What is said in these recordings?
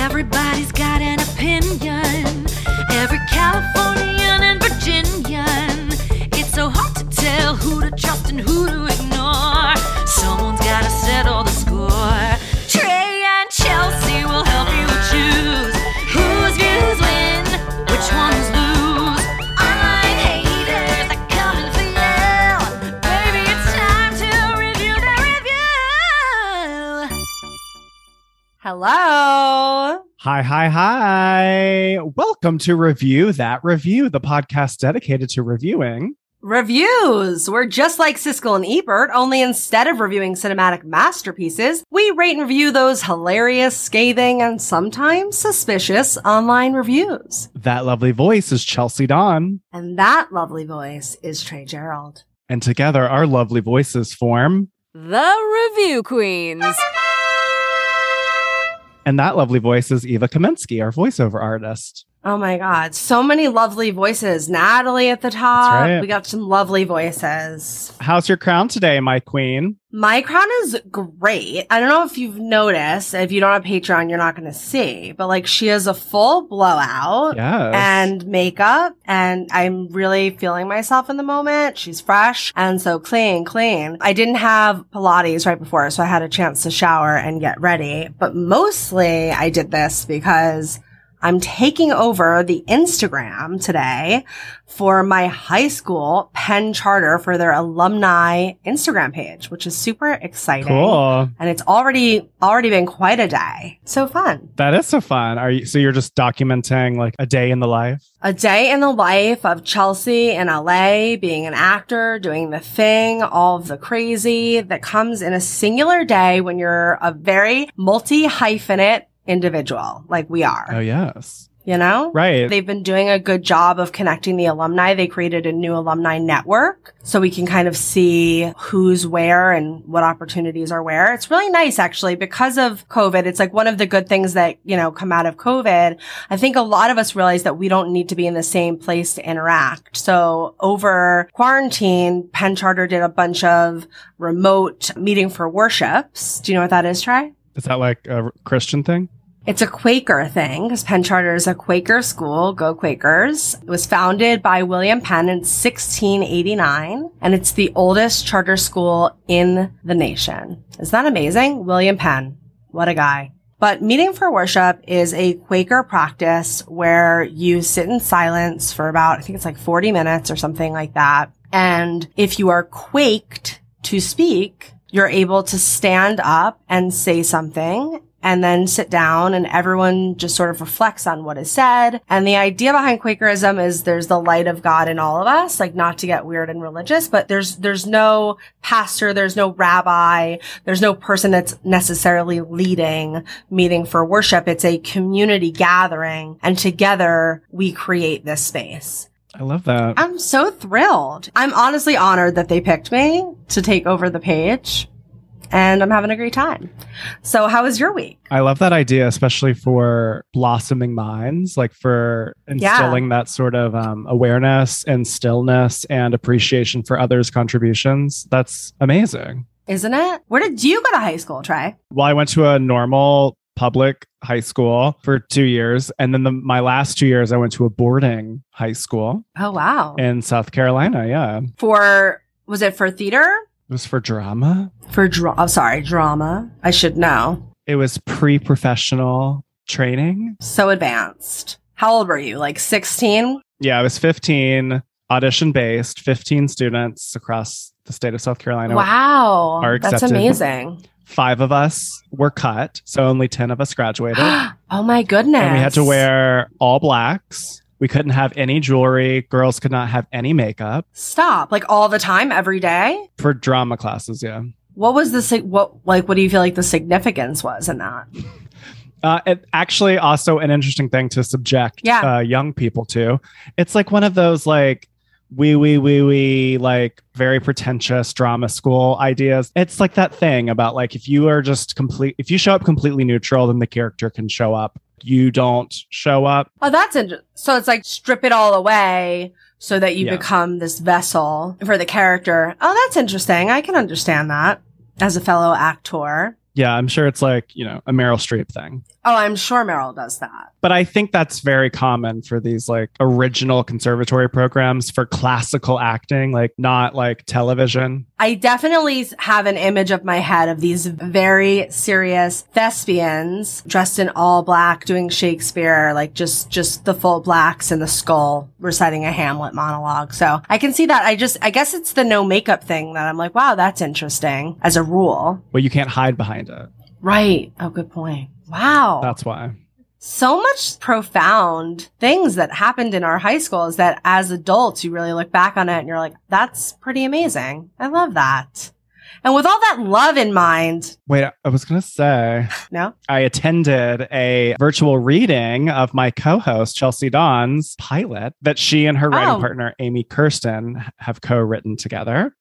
Everybody's got an opinion. Every Californian and Virginian. It's so hard to tell who to trust and who to ignore. Someone's gotta settle Hello. Hi, hi, hi. Welcome to Review That Review, the podcast dedicated to reviewing. Reviews. We're just like Siskel and Ebert, only instead of reviewing cinematic masterpieces, we rate and review those hilarious, scathing, and sometimes suspicious online reviews. That lovely voice is Chelsea Dawn. And that lovely voice is Trey Gerald. And together, our lovely voices form. The Review Queens. And that lovely voice is Eva Kaminsky, our voiceover artist. Oh my God. So many lovely voices. Natalie at the top. right. We got some lovely voices. How's your crown today, my queen? My crown is great. I don't know if you've noticed. If you don't have Patreon, you're not going to see, but like she has a full blowout Yes. and makeup and I'm really feeling myself in the moment. She's fresh and so clean, clean. I didn't have Pilates right before, so I had a chance to shower and get ready, but mostly I did this because I'm taking over the Instagram today for my high school Penn Charter for their alumni Instagram page, which is super exciting. cool. And it's already already been quite a day. So fun. That is so fun. Are you so you're just documenting like a day in the life? A day in the life of Chelsea in LA, being an actor, doing the thing, all of the crazy that comes in a singular day when you're a very multi hyphenate individual like we are. Oh yes. You know? Right. They've been doing a good job of connecting the alumni. They created a new alumni network so we can kind of see who's where and what opportunities are where. It's really nice actually because of COVID. It's like one of the good things that, you know, come out of COVID. I think a lot of us realize that we don't need to be in the same place to interact. So over quarantine, Penn Charter did a bunch of remote meeting for worships. Do you know what that is, Trey? is that like a Christian thing? It's a Quaker thing because Penn Charter is a Quaker school. Go Quakers. It was founded by William Penn in 1689 and it's the oldest charter school in the nation. Isn't that amazing? William Penn. What a guy. But meeting for worship is a Quaker practice where you sit in silence for about, I think it's like 40 minutes or something like that. And if you are quaked to speak, you're able to stand up and say something and then sit down and everyone just sort of reflects on what is said. And the idea behind Quakerism is there's the light of God in all of us, like not to get weird and religious, but there's, there's no pastor, there's no rabbi, there's no person that's necessarily leading meeting for worship. It's a community gathering and together we create this space. I love that. I'm so thrilled. I'm honestly honored that they picked me to take over the page and I'm having a great time. So how was your week? I love that idea, especially for blossoming minds, like for instilling that sort of um, awareness and stillness and appreciation for others' contributions. That's amazing. Isn't it? Where did you go to high school, Trey? Well, I went to a normal public high school for two years. And then the, my last two years, I went to a boarding high school Oh wow. in South Carolina. Yeah. For was it for theater? Was for drama. For dra- oh, sorry, drama. I should know. It was pre professional training. So advanced. How old were you? Like 16? Yeah, I was 15, audition based, 15 students across the state of South Carolina. Wow. Are That's amazing. Five of us were cut, so only 10 of us graduated. oh my goodness. and we had to wear all blacks. We couldn't have any jewelry. Girls could not have any makeup Stop. Like all the time, every day? for drama classes. Yeah. What was the what like what do you feel like the significance was in that? Uh, it actually also an interesting thing to subject Yeah. uh, young people to. It's like one of those like wee wee wee wee like very pretentious drama school ideas. It's like that thing about like if you are just complete if you show up completely neutral, then the character can show up. You don't show up. Oh, that's interesting. So it's like strip it all away so that you Yeah. become this vessel for the character. Oh, that's interesting. I can understand that as a fellow actor. Yeah, I'm sure it's like, you know, a Meryl Streep thing. Oh, I'm sure Meryl does that. But I think that's very common for these like original conservatory programs for classical acting, like not like television. I definitely have an image of my head of these very serious thespians dressed in all black doing Shakespeare, like just, just the full blacks and the skull reciting a Hamlet monologue. So I can see that. I just, I guess it's the no makeup thing that I'm like, wow, that's interesting as a rule. But you can't hide behind it. Right. Oh, good point. Wow. That's why. so much profound things that happened in our high schools that as adults, you really look back on it and you're like, that's pretty amazing. I love that. And with all that love in mind, Wait, I was going to say no? I attended a virtual reading of my co-host Chelsea Dawn's pilot that she and her writing Oh. partner Amy Kirsten have co-written together.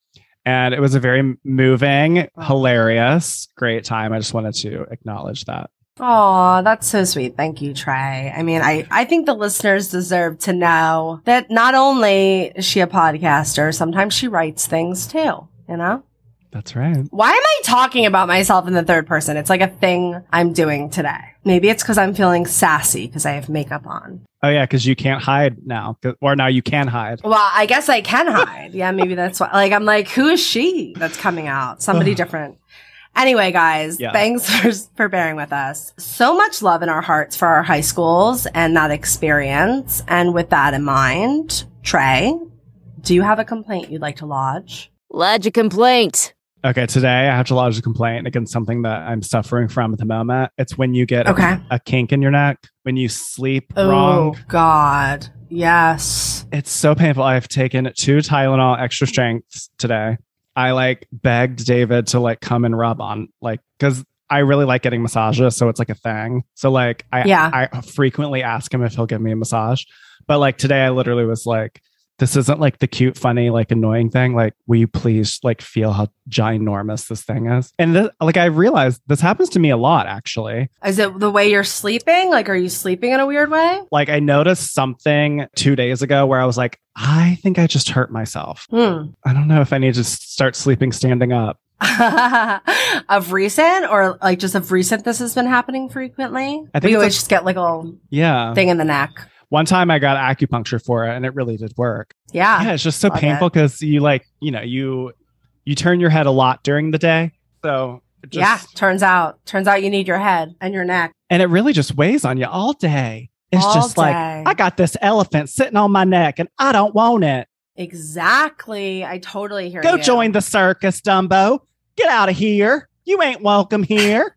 And it was a very moving, hilarious, great time. I just wanted to acknowledge that. Oh, that's so sweet. Thank you, Trey. I mean, I, I think the listeners deserve to know that not only is she a podcaster, sometimes she writes things too, you know? That's right. Why am I talking about myself in the third person? It's like a thing I'm doing today. Maybe it's because I'm feeling sassy because I have makeup on. Oh yeah, because you can't hide now. or now you can hide. Well, I guess I can hide. Yeah, maybe that's why. Like, I'm like, who is she that's coming out? Somebody different. Anyway, guys, Yeah. thanks for, for bearing with us. So much love in our hearts for our high schools and that experience. And with that in mind, Trey, do you have a complaint you'd like to lodge? Lodge a complaint. Okay, today I have to lodge a complaint against something that I'm suffering from at the moment. It's when you get a- Okay. a, kink in your neck when you sleep Oh, wrong. Oh, God. Yes. It's so painful. I've taken two Tylenol extra strengths today. I like begged David to like come and rub on like because I really like getting massages, so it's like a thing. So like I Yeah. I frequently ask him if he'll give me a massage. But like today I literally was like, this isn't like the cute, funny, like annoying thing. Like, will you please like feel how ginormous this thing is? And th- like I realized this happens to me a lot actually. Is it the way you're sleeping? Like, are you sleeping in a weird way? Like I noticed something two days ago where I was like, I think I just hurt myself. Hmm. I don't know if I need to start sleeping standing up. of recent or like just of recent this has been happening frequently? I think we always just get like a little Yeah. thing in the neck. One time I got acupuncture for it and it really did work. Yeah. yeah, it's just so love painful because you like, you know, you you turn your head a lot during the day. So it just, yeah. Turns out, turns out you need your head and your neck. and it really just weighs on you all day. It's All just like. I got this elephant sitting on my neck and I don't want it. Exactly. I totally hear Go you. join the circus, Dumbo. Get out of here. You ain't welcome here.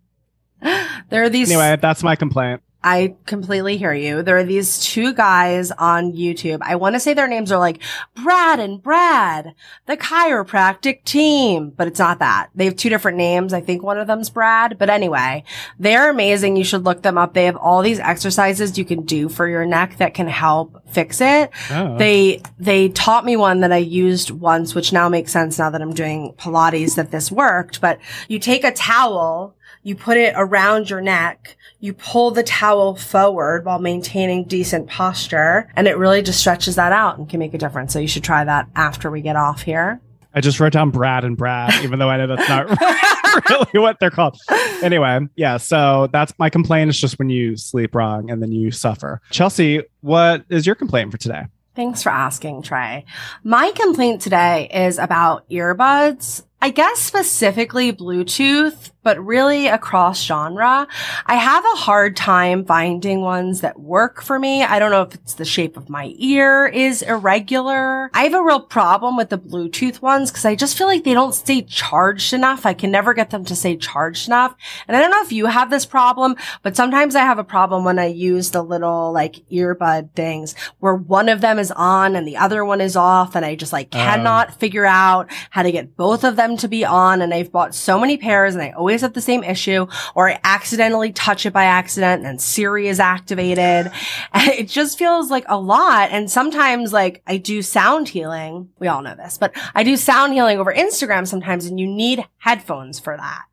There are these anyway, that's my complaint. I completely hear you. There are these two guys on YouTube. I want to say their names are like Brad and Brad, the chiropractic team, but it's not that. They have two different names. I think one of them's Brad, but anyway, they're amazing. You should look them up. They have all these exercises you can do for your neck that can help fix it. Oh. They they taught me one that I used once, which now makes sense now that I'm doing Pilates that this worked. But you take a towel, you put it around your neck, you pull the towel forward while maintaining decent posture, and it really just stretches that out and can make a difference. So you should try that after we get off here. I just wrote down Brad and Brad, even though I know that's not really what they're called. Anyway, yeah, so that's my complaint is just when you sleep wrong and then you suffer. Chelsea, what is your complaint for today? Thanks for asking, Trey. My complaint today is about earbuds. I guess specifically Bluetooth, but really across genre. I have a hard time finding ones that work for me. I don't know if it's the shape of my ear is irregular. I have a real problem with the Bluetooth ones because I just feel like they don't stay charged enough. I can never get them to stay charged enough. And I don't know if you have this problem, but sometimes I have a problem when I use the little like earbud things where one of them is on and the other one is off and I just like Oh. cannot figure out how to get both of them to be on and I've bought so many pairs and I always have the same issue or I accidentally touch it by accident and Siri is activated. It just feels like a lot and sometimes like I do sound healing. We all know this, but I do sound healing over Instagram sometimes and you need headphones for that.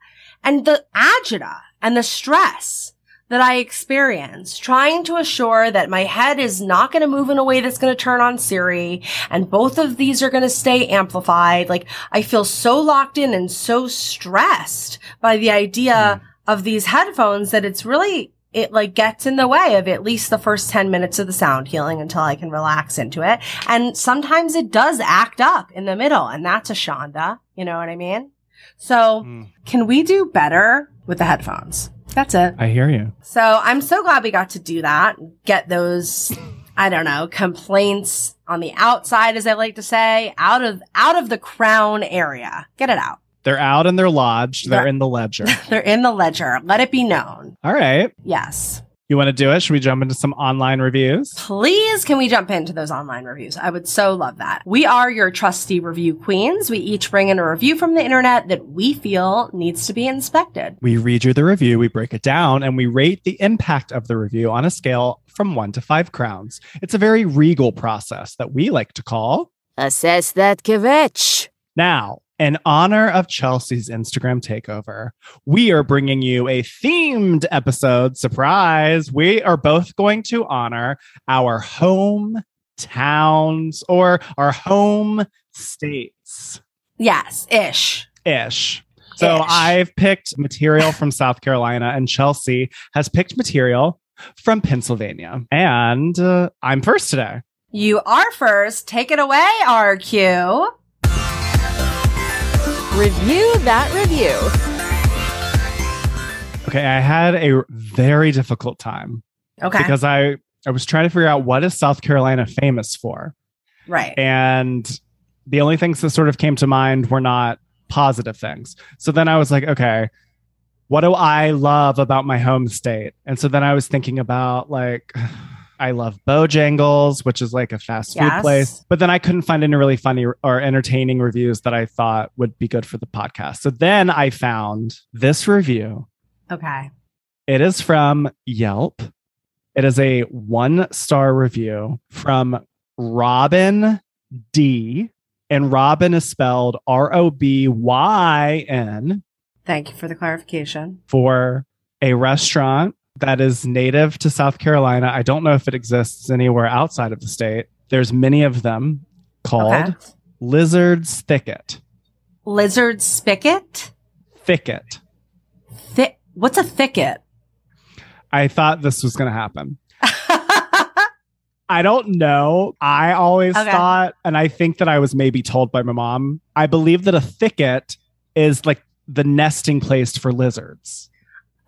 And the agita and the stress that I experience, trying to assure that my head is not going to move in a way that's going to turn on Siri and both of these are going to stay amplified. Like I feel so locked in and so stressed by the idea of these headphones that it's really, it like gets in the way of at least the first 10 minutes of the sound healing until I can relax into it. And sometimes it does act up in the middle and that's a Shonda. You know what I mean? So Mm. can we do better with the headphones? That's it. I hear you. So I'm so glad we got to do that. Get those, I don't know, complaints on the outside, as I like to say, out of, out of the crown area. Get it out. They're out and they're lodged. They're They're- in the ledger. They're in the ledger. Let it be known. All right. Yes. You want to do it? Should we jump into some online reviews? Please, can we jump into those online reviews? I would so love that. We are your trusty review queens. We each bring in a review from the internet that we feel needs to be inspected. We read you the review, we break it down, and we rate the impact of the review on a scale from one to five crowns. It's a very regal process that we like to call. Assess that kvetch. Now, in honor of Chelsea's Instagram takeover, we are bringing you a themed episode. Surprise! We are both going to honor our hometowns or our home states Yes, ish. ish. So Ish. I've picked material from South Carolina, and Chelsea has picked material from Pennsylvania. And uh, I'm first today. You are first. Take it away, RQ. Review that review. Okay, I had a very difficult time Okay. because I I was trying to figure out what is South Carolina famous for, right. and the only things that sort of came to mind were not positive things. So then I was like, okay, what do I love about my home state? And so then I was thinking about like. I love Bojangles, which is like a fast food place. But then I couldn't find any really funny or entertaining reviews that I thought would be good for the podcast. So then I found this review Okay. it is from Yelp. It is a one star review from Robin D. And Robin is spelled R O B Y N Thank you for the clarification. for a restaurant that is native to South Carolina. I don't know if it exists anywhere outside of the state. There's many of them called Okay. Lizard's Thicket. Lizard's spigot. Thicket. Thi- What's a thicket? I thought this was going to happen. I don't know. I always Okay. thought, and I think that I was maybe told by my mom, I believe that a thicket is like the nesting place for lizards,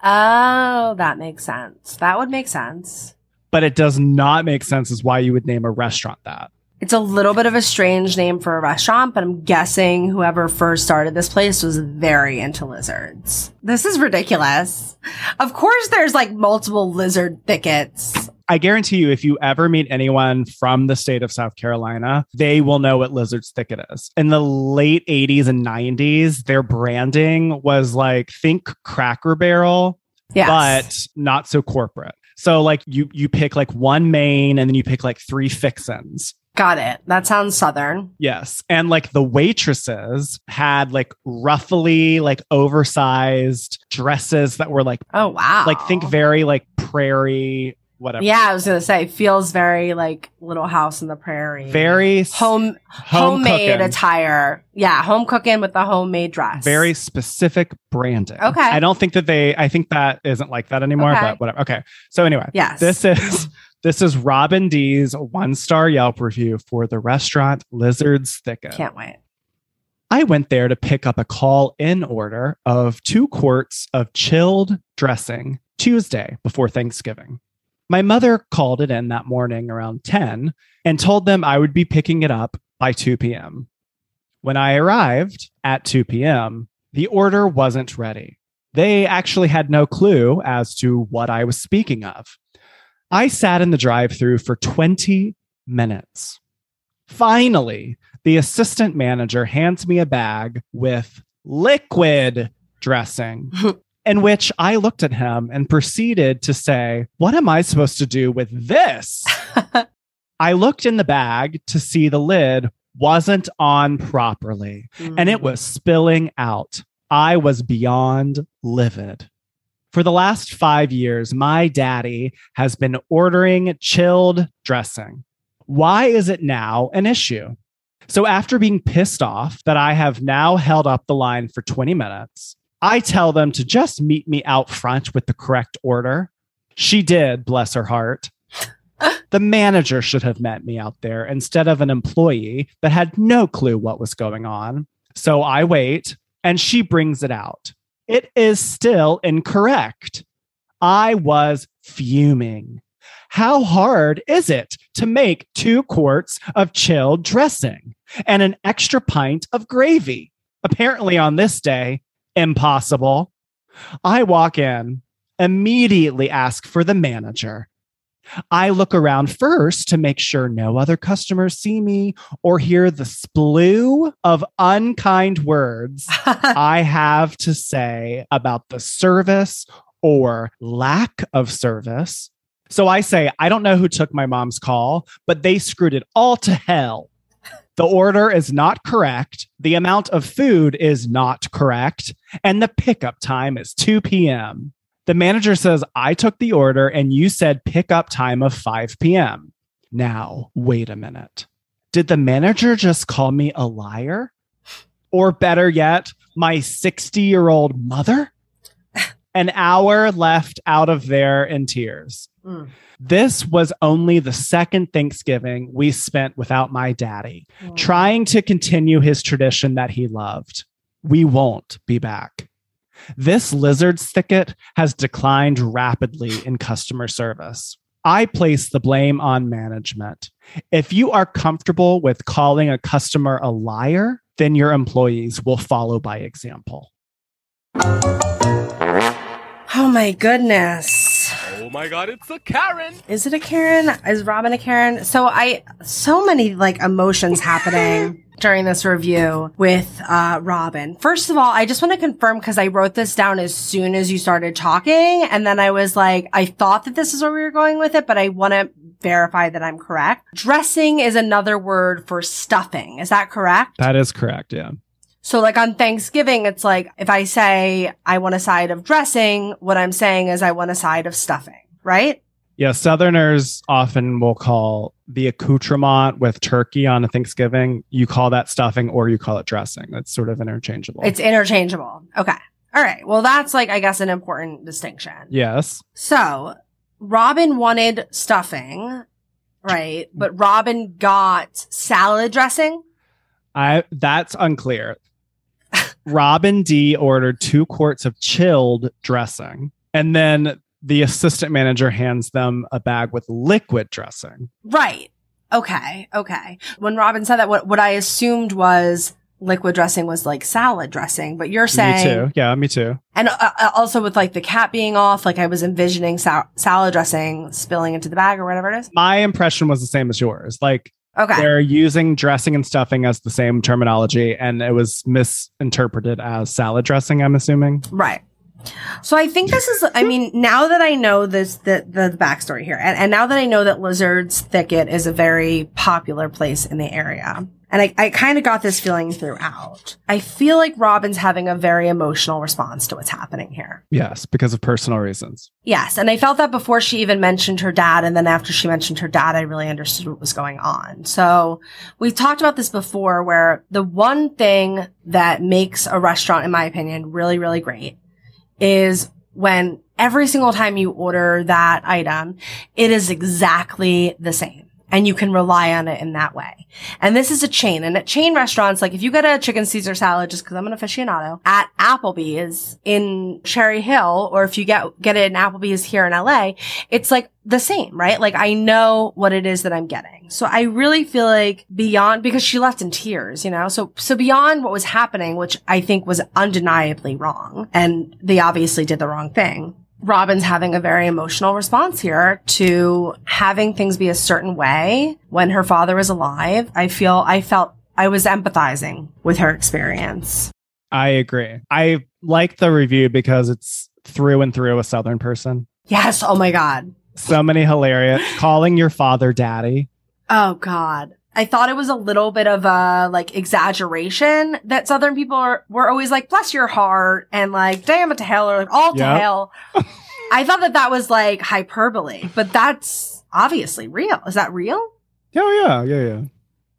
oh, that makes sense. That would make sense. but it does not make sense as why you would name a restaurant that. It's a little bit of a strange name for a restaurant, but I'm guessing whoever first started this place was very into lizards. This is ridiculous. Of course, there's like multiple lizard thickets. I guarantee you, if you ever meet anyone from the state of South Carolina, they will know what Lizard's Thicket is. In the late 80s and 90s, their branding was like, think Cracker Barrel, Yes. but not so corporate. So like you you pick like one main and then you pick like three fixins. Got it. That sounds southern. Yes. And like the waitresses had like ruffly, like oversized dresses that were like Oh, wow. like think very like prairie, whatever. Yeah, I was going to say, feels very like Little House in the Prairie. Very home, home homemade cooking. attire. Yeah, home cooking with the homemade dress. very specific branding. Okay. I don't think that they I think that isn't like that anymore, Okay. but whatever. Okay. So anyway, Yes. this is this is Robin D's one-star Yelp review for the restaurant Lizard's Thicket. Can't wait. I went there to pick up a call in order of two quarts of chilled dressing Tuesday before Thanksgiving. My mother called it in that morning around 10 and told them I would be picking it up by 2 p.m. When I arrived at 2 p.m., the order wasn't ready. They actually had no clue as to what I was speaking of. I sat in the drive through for 20 minutes. Finally, the assistant manager hands me a bag with liquid dressing, in which I looked at him and proceeded to say, What am I supposed to do with this? I looked in the bag to see the lid wasn't on properly and Mm. it was spilling out. I was beyond livid. For the last five years, my daddy has been ordering chilled dressing. Why is it now an issue? So, after being pissed off that I have now held up the line for 20 minutes, I tell them to just meet me out front with the correct order. She did, bless her heart. the manager should have met me out there instead of an employee that had no clue what was going on. So I wait and she brings it out. It is still incorrect. I was fuming. How hard is it to make two quarts of chilled dressing and an extra pint of gravy? Apparently, on this day, impossible. I walk in, immediately ask for the manager. I look around first to make sure no other customers see me or hear the splue of unkind words I have to say about the service or lack of service. So I say, I don't know who took my mom's call, but they screwed it all to hell. The order is not correct. The amount of food is not correct. And the pickup time is 2 p.m. The manager says, I took the order and you said pickup time of 5 p.m. Now, wait a minute. Did the manager just call me a liar? Or better yet, my 60 year old mother? An hour left out of there in tears. Mm. This was only the second Thanksgiving we spent without my daddy, trying to continue his tradition that he loved. We won't be back. This lizard's thicket has declined rapidly in customer service. I place the blame on management. If you are comfortable with calling a customer a liar, then your employees will follow by example. Oh my goodness. Oh my god, it's a Karen! Is it a Karen? Is Robin a Karen? So I, so many like emotions happening during this review with uh, Robin. First of all, I just want to confirm because I wrote this down as soon as you started talking. And then I was like, I thought that this is where we were going with it, but I want to verify that I'm correct. Dressing is another word for stuffing. Is that correct? That is correct. Yeah. So like on Thanksgiving, it's like if I say I want a side of dressing, what I'm saying is I want a side of stuffing, right? Yeah. Southerners often will call the accoutrement with turkey on a Thanksgiving, you call that stuffing or you call it dressing. That's sort of interchangeable. It's interchangeable. Okay. All right. Well, that's like, I guess, an important distinction. yes. So Robin wanted stuffing, right? But Robin got salad dressing. I that's unclear. Robin D ordered two quarts of chilled dressing, and then the assistant manager hands them a bag with liquid dressing. Right. Okay. Okay. When Robin said that, what, what I assumed was liquid dressing was like salad dressing, but you're saying, me too. Yeah, me too. and uh, uh, also with like the cap being off, like I was envisioning sal- salad dressing spilling into the bag or whatever it is. My impression was the same as yours. Like Okay. they're using dressing and stuffing as the same terminology, and it was misinterpreted as salad dressing. I'm assuming. Right. So I think this is, I mean, now that I know this, the, the backstory here, and, and now that I know that Lizard's Thicket is a very popular place in the area, and I, I kind of got this feeling throughout, I feel like Robin's having a very emotional response to what's happening here. Yes, because of personal reasons. Yes. And I felt that before she even mentioned her dad. And then after she mentioned her dad, I really understood what was going on. So we've talked about this before where the one thing that makes a restaurant, in my opinion, really, really great is when every single time you order that item, it is exactly the same. And you can rely on it in that way. And this is a chain. And at chain restaurants, like if you get a chicken Caesar salad, just because I'm an aficionado, at Applebee's in Cherry Hill, or if you get get it in Applebee's here in LA, it's like the same, right? Like I know what it is that I'm getting. So I really feel like beyond because she left in tears, you know. So so beyond what was happening, which I think was undeniably wrong, and they obviously did the wrong thing. Robin's having a very emotional response here to having things be a certain way when her father was alive. I feel I felt I was empathizing with her experience. I agree. I like the review because it's through and through a Southern person. Yes. Oh my God. So many hilarious calling your father daddy. Oh God. I thought it was a little bit of a like exaggeration that Southern people are, were always like, bless your heart and like, damn it to hell or like all to Yep. hell. I thought that that was like hyperbole, but that's obviously real. Is that real? Oh yeah, yeah, yeah.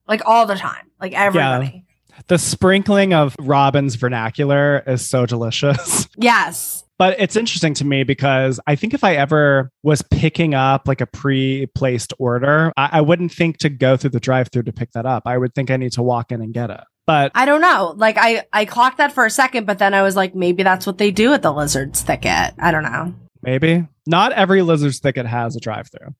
Like all the time, like everybody. The sprinkling of Robin's vernacular is so delicious. Yes. But it's interesting to me because I think if I ever was picking up like a pre placed order, I, I wouldn't think to go through the drive through to pick that up. I would think I need to walk in and get it. But I don't know. Like I, I clocked that for a second, but then I was like, maybe that's what they do at the lizard's thicket. I don't know. maybe not every lizard's thicket has a drive through.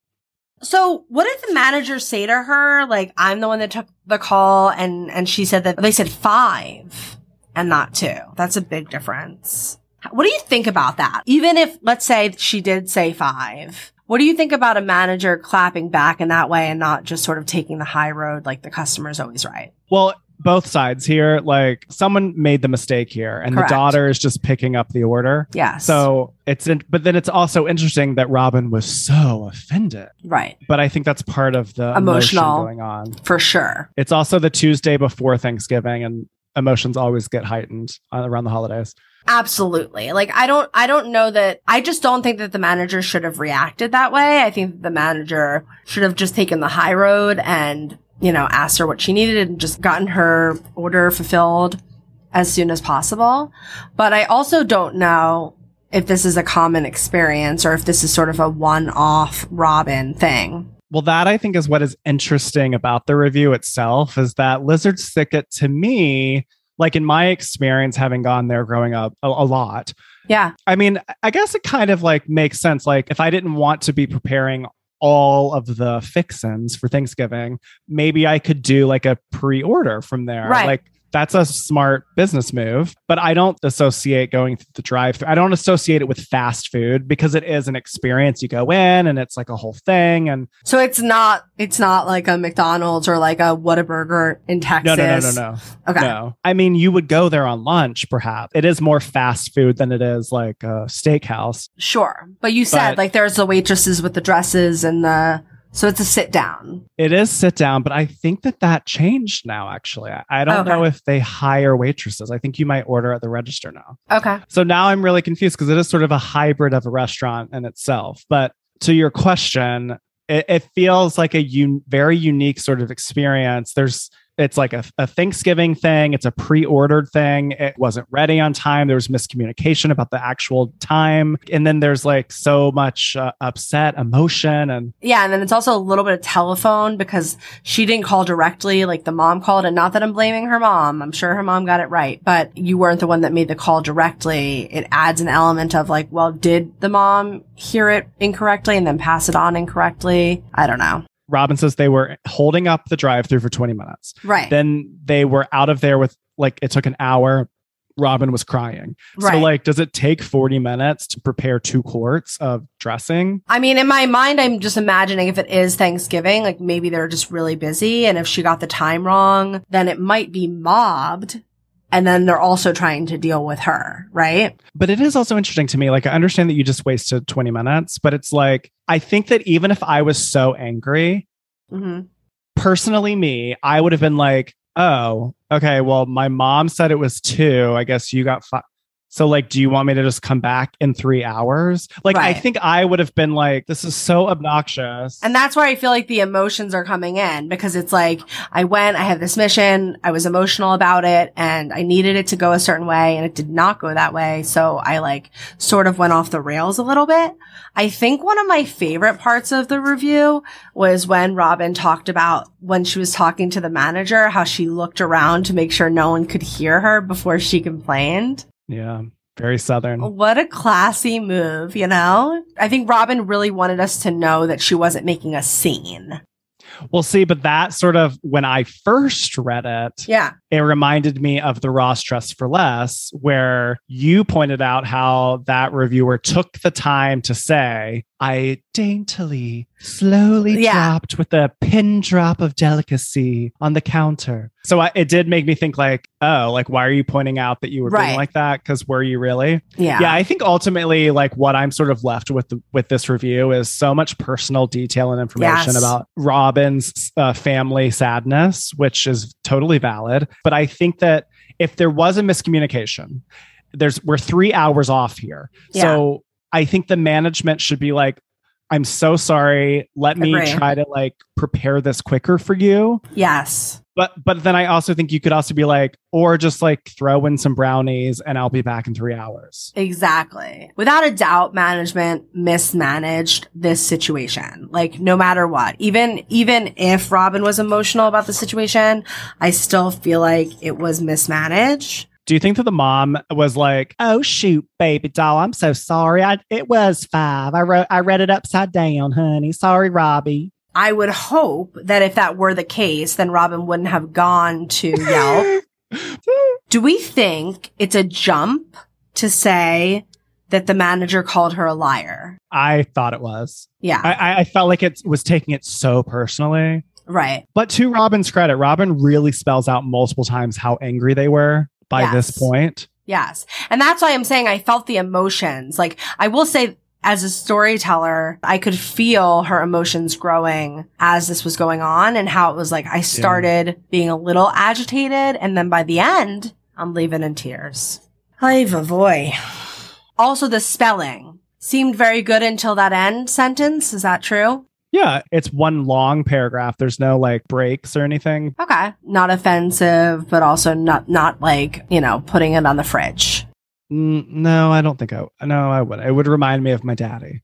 So what did the manager say to her? Like, I'm the one that took the call and, and she said that they said five and not two. That's a big difference. What do you think about that? Even if, let's say she did say five, what do you think about a manager clapping back in that way and not just sort of taking the high road like the customer's always right? Well, both sides here, like someone made the mistake here, and Correct. the daughter is just picking up the order. Yes. So it's, in, but then it's also interesting that Robin was so offended. right. But I think that's part of the emotion Emotional. going on. For sure. It's also the Tuesday before Thanksgiving, and emotions always get heightened uh, around the holidays. Absolutely. Like I don't I don't know that I just don't think that the manager should have reacted that way. I think the manager should have just taken the high road and, you know, asked her what she needed and just gotten her order fulfilled as soon as possible. But I also don't know if this is a common experience or if this is sort of a one-off Robin thing. Well, that I think is what is interesting about the review itself is that Lizard's Thicket to me, like in my experience, having gone there growing up a, a lot, Yeah. I mean, I guess it kind of like makes sense. Like if I didn't want to be preparing all of the fixins for Thanksgiving, maybe I could do like a pre-order from there. Right. Like that's a smart business move, but I don't associate going through the drive-through. I don't associate it with fast food because it is an experience. You go in and it's like a whole thing and So it's not it's not like a McDonald's or like a Whataburger in Texas. no, no, no, no, no. Okay. No. I mean, you would go there on lunch, perhaps. It is more fast food than it is like a steakhouse. Sure. But you said But- like there's the waitresses with the dresses and the so it's a sit down. It is sit down, but I think that that changed now, actually. I, I don't Okay. know if they hire waitresses. I think you might order at the register now. Okay. So now I'm really confused because it is sort of a hybrid of a restaurant in itself. But to your question, it, it feels like a un- very unique sort of experience. There's it's like a, a Thanksgiving thing. It's a pre-ordered thing. It wasn't ready on time. There was miscommunication about the actual time, and then there's like so much uh, upset emotion and Yeah, and then it's also a little bit of telephone because she didn't call directly, like the mom called, and not that I'm blaming her mom. I'm sure her mom got it right, but you weren't the one that made the call directly. It adds an element of like, well, did the mom hear it incorrectly and then pass it on incorrectly? I don't know. Robin says they were holding up the drive-through for 20 minutes. Right. Then they were out of there with like it took an hour. Robin was crying. right. So like does it take 40 minutes to prepare two quarts of dressing? I mean, in my mind, I'm just imagining if it is Thanksgiving, like maybe they're just really busy. And if she got the time wrong, then it might be mobbed. And then they're also trying to deal with her, right? But it is also interesting to me. Like I understand that you just wasted 20 minutes, but it's like I think that even if I was so angry, hmm personally me, I would have been like, "Oh, okay, well my mom said it was 2. I guess you got 5." So like, do you want me to just come back in 3 hours? Like I think I would have been like, "This is so obnoxious." And that's where I feel like the emotions are coming in because it's like, I went, I had this mission, I was emotional about it, and I needed it to go a certain way, and it did not go that way. So I like sort of went off the rails a little bit. I think one of my favorite parts of the review was when Robin talked about when she was talking to the manager, how she looked around to make sure no one could hear her before she complained. Yeah, very southern. What a classy move, you know? I think Robin really wanted us to know that she wasn't making a scene. Well, see, but that sort of when I first read it, Yeah. It reminded me of the Ross Dress for Less, where you pointed out how that reviewer took the time to say, I daintily, slowly Yeah. dropped with a pin drop of delicacy on the counter. So I, it did make me think, like, oh, like, why are you pointing out that you were Right. being like that? Because were you really? Yeah. yeah i think ultimately like what i'm sort of left with the, with this review is so much personal detail and information Yes. about robin's uh, family sadness which is totally valid but i think that if there was a miscommunication there's we're three hours off here. So i think the management should be like i'm so sorry. Let me try to like prepare this quicker for you. Yes. But but then i also think you could also be like or just like throw in some brownies and i'll be back in three hours Exactly. Without a doubt, management mismanaged this situation. Like no matter what, even, even if Robin was emotional about the situation, I still feel like it was mismanaged. Do you think that the mom was like, "Oh shoot, baby doll, I'm so sorry. I it was five. I wrote I read it upside down, honey. Sorry, Robbie." I would hope that if that were the case, then Robin wouldn't have gone to Yelp. Do we think it's a jump to say that the manager called her a liar? I thought it was. Yeah, I, I felt like it was taking it so personally. right. But to Robin's credit, Robin really spells out multiple times how angry they were by this point. Yes. And that's why I'm saying I felt the emotions. Like I will say as a storyteller, I could feel her emotions growing as this was going on and how it was like I started being a little agitated and then by the end, I'm leaving in tears. Ay, boy. Also the spelling seemed very good until that end sentence. Is that true? Yeah, it's one long paragraph. There's no like breaks or anything. Okay. Not offensive, but also not, not like, you know, putting it on the fridge. No, I don't think I. No, I would. It would remind me of my daddy.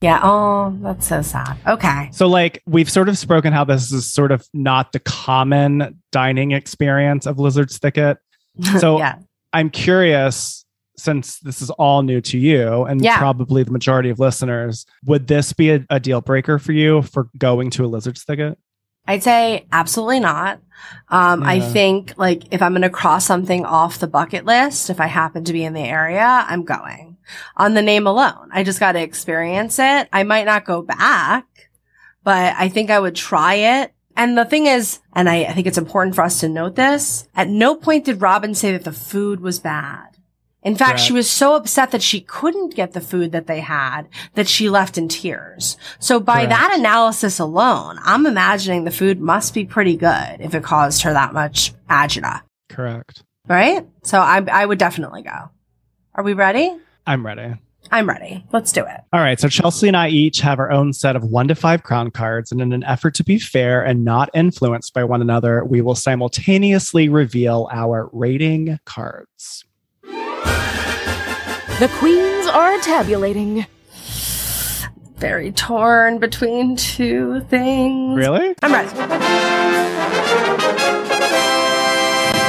Yeah. Oh, that's so sad. Okay. So, like, we've sort of spoken how this is sort of not the common dining experience of Lizard's Thicket. So, yeah. I'm curious, since this is all new to you and Yeah. probably the majority of listeners, would this be a, a deal breaker for you for going to a Lizard's Thicket? I'd say absolutely not. Um, I think like if I'm going to cross something off the bucket list, if I happen to be in the area, I'm going on the name alone. I just got to experience it. I might not go back, but I think I would try it. And the thing is, and I, I think it's important for us to note this, at no point did Robin say that the food was bad. In fact, she was so upset that she couldn't get the food that they had that she left in tears. So by Correct. that analysis alone, I'm imagining the food must be pretty good if it caused her that much agita, Correct. right? So I, I would definitely go. Are we ready? I'm ready. I'm ready. Let's do it. All right. So Chelsea and I each have our own set of one to five crown cards. And in an effort to be fair and not influenced by one another, we will simultaneously reveal our rating cards. The queens are tabulating. Very torn between two things. Really? I'm ready.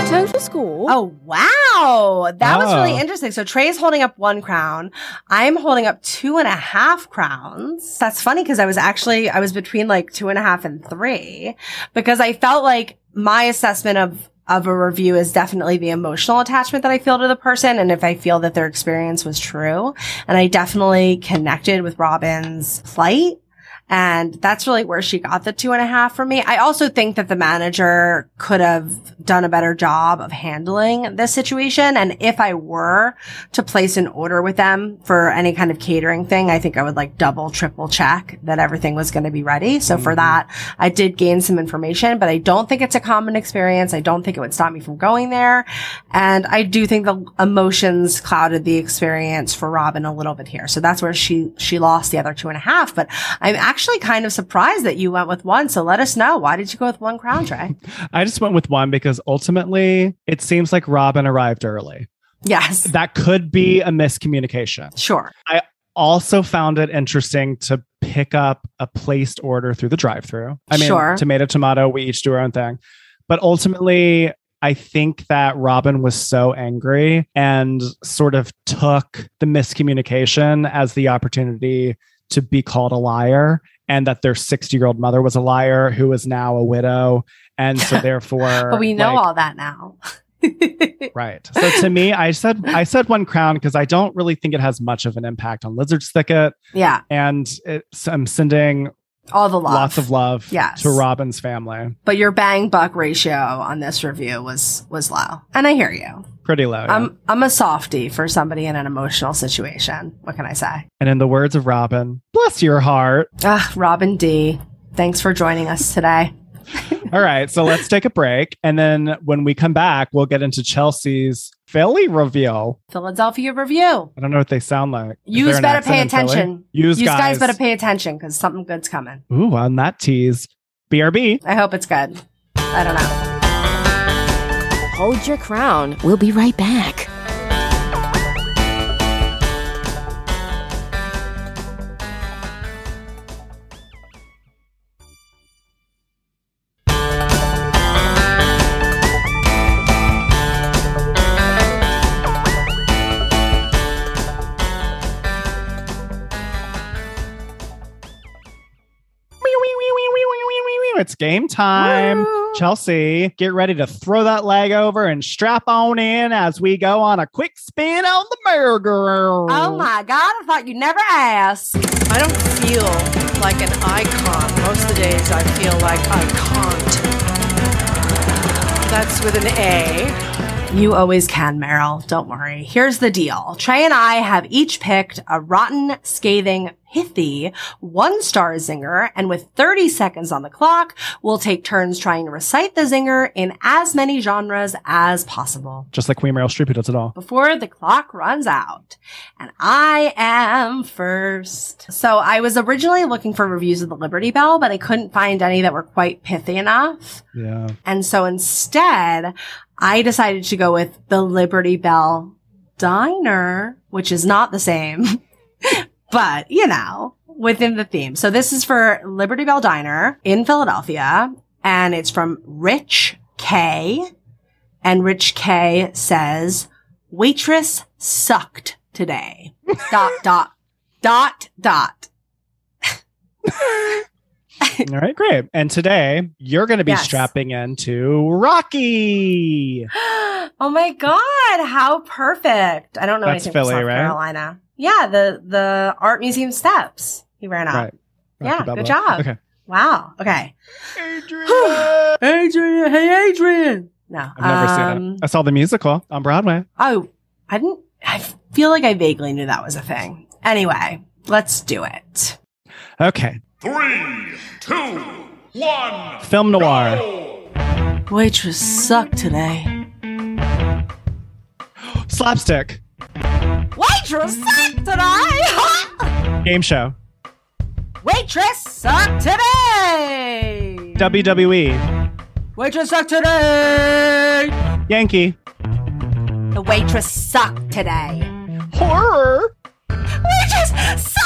Total score. Oh, wow. That was really Oh. interesting. So Trey's holding up one crown. I'm holding up two and a half crowns. That's funny because I was actually, I was between like two and a half and three because I felt like my assessment of of a review is definitely the emotional attachment that I feel to the person and if I feel that their experience was true. And I definitely connected with Robin's plight. And that's really where she got the two and a half from me. I also think that the manager could have done a better job of handling this situation. And if I were to place an order with them for any kind of catering thing, I think I would like double, triple check that everything was going to be ready. So for mm-hmm. that, I did gain some information, but I don't think it's a common experience. I don't think it would stop me from going there. And I do think the emotions clouded the experience for Robin a little bit here. So that's where she, she lost the other two and a half. But I'm actually kind of surprised that you went with one. So let us know. Why did you go with one crown Trey? I just went with one because ultimately it seems like Robin arrived early. yes. That could be a miscommunication. Sure. I also found it interesting to pick up a placed order through the drive-through. I mean, Sure. tomato, tomato, we each do our own thing. But ultimately, I think that Robin was so angry and sort of took the miscommunication as the opportunity to be called a liar and that their 60 year old mother was a liar who is now a widow And so therefore but we know like- all that now. Right. So to me, I said I said one crown because I don't really think it has much of an impact on Lizard's Thicket, yeah, and it's, I'm sending all the love. lots of love Yes. to Robin's family. but your bang buck ratio on this review was was low, and I hear you. Pretty low. yeah. I'm I'm a softie for somebody in an emotional situation. What can I say? and in the words of Robin, bless your heart. Ah, Robin D. Thanks for joining us today. All right, so let's take a break, and then when we come back, we'll get into Chelsea's Philly review. Philadelphia review. I don't know what they sound like. Is Yous there an better pay attention. Yous You guys. guys better pay attention because something good's coming. Ooh, on that tease. BRB. I hope it's good. I don't know. Hold your crown. We'll be right back. It's game time. Woo. Chelsea, get ready to throw that leg over and strap on in as we go on a quick spin on the merry-go-round. Oh my God, I thought you'd never asked. I don't feel like an icon. Most of the days I feel like I can't. That's with an A. You always can, Meryl. Don't worry. Here's the deal. Trey and I have each picked a rotten, scathing, pithy, one star zinger, and with 30 seconds on the clock, we'll take turns trying to recite the zinger in as many genres as possible Just like Queen Meryl Streep who does it all. before the clock runs out. And I am first. So I was originally looking for reviews of the Liberty Bell, but I couldn't find any that were quite pithy enough. Yeah. And so instead, I decided to go with the Liberty Bell Diner, which is not the same, but you know, within the theme. So this is for Liberty Bell Diner in Philadelphia and it's from Rich K. And Rich K says, waitress sucked today. dot, dot, dot, dot. All right, great. And today you're going to be Yes. strapping into Rocky. oh my god, how perfect! I don't know That's Philly, right? Carolina. Yeah, the the art museum steps. He ran up. Right. Yeah, good job. Okay. Wow. Okay. Adrian. Adrian, hey Adrian. No, I've never seen um, it. I saw the musical on Broadway. Oh, I didn't. I feel like I vaguely knew that was a thing. Anyway, let's do it. Okay. Three, two, one. Film noir. Waitress sucked today. Slapstick. Waitress sucked today. Game show. Waitress sucked today. WWE. Waitress sucked today. Yankee. The waitress sucked today. Horror. Waitress sucked today.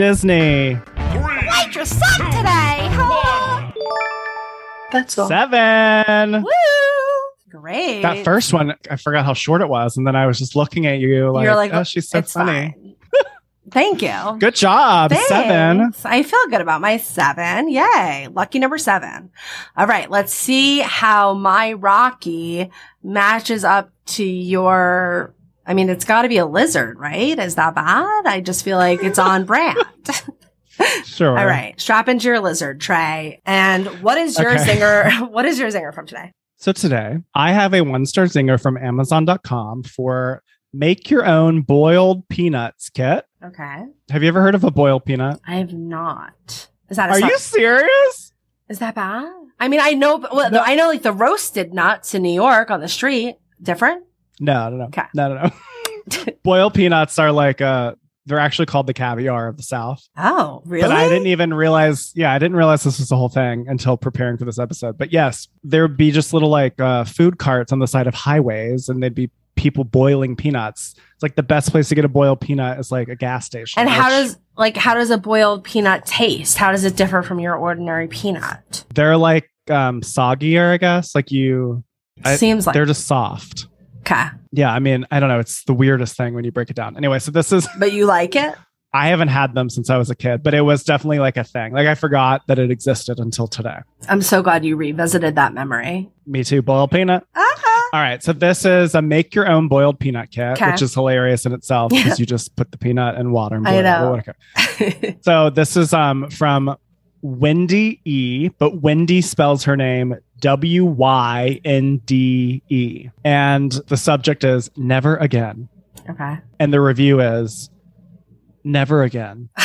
Disney. Three, Waitress sucked today. one. That's all. Seven. Woo! Great. That first one, I forgot how short it was, and then I was just looking at you like, You're like, oh, she's so it's funny. fine. Thank you. Good job. Seven. I feel good about my seven. Yay. Lucky number seven. All right. Let's see how my Rocky matches up to your. I mean, it's got to be a lizard, right? Is that bad? I just feel like it's on brand. Sure. All right. Strap into your lizard, Trey. And what is your Okay. zinger? What is your zinger from today? So today, I have a one star zinger from Amazon.com for make your own boiled peanuts kit. Okay. Have you ever heard of a boiled peanut? I have not. Is that a Are su- you serious? Is that bad? I mean, I know, well, No. I know like the roasted nuts in New York on the street. Different? No, no, no. Okay. No, no, no. boiled peanuts are like uh they're actually called the caviar of the South. Oh, really? But I didn't even realize, yeah, I didn't realize this was the whole thing until preparing for this episode. But yes, there would be just little like uh, food carts on the side of highways, and they'd be people boiling peanuts. It's like the best place to get a boiled peanut is like a gas station. And how does like how does a boiled peanut taste? How does it differ from your ordinary peanut? they're like um soggier, I guess. Like you, I- Seems like they're just soft. Okay, Yeah, I mean, I don't know. It's the weirdest thing when you break it down. Anyway, so this is but you like it. I haven't had them since I was a kid, but it was definitely like a thing. Like I forgot that it existed until today. I'm so glad you revisited that memory. Me too. Boiled peanut. Uh-huh. All right. So this is a make your own boiled peanut kit, Okay. which is hilarious in itself because you just put the peanut in water and boil I it. know. Okay. So this is um from Wendy E, but Wendy spells her name W Y N D E. And the subject is never again. okay. And the review is never again.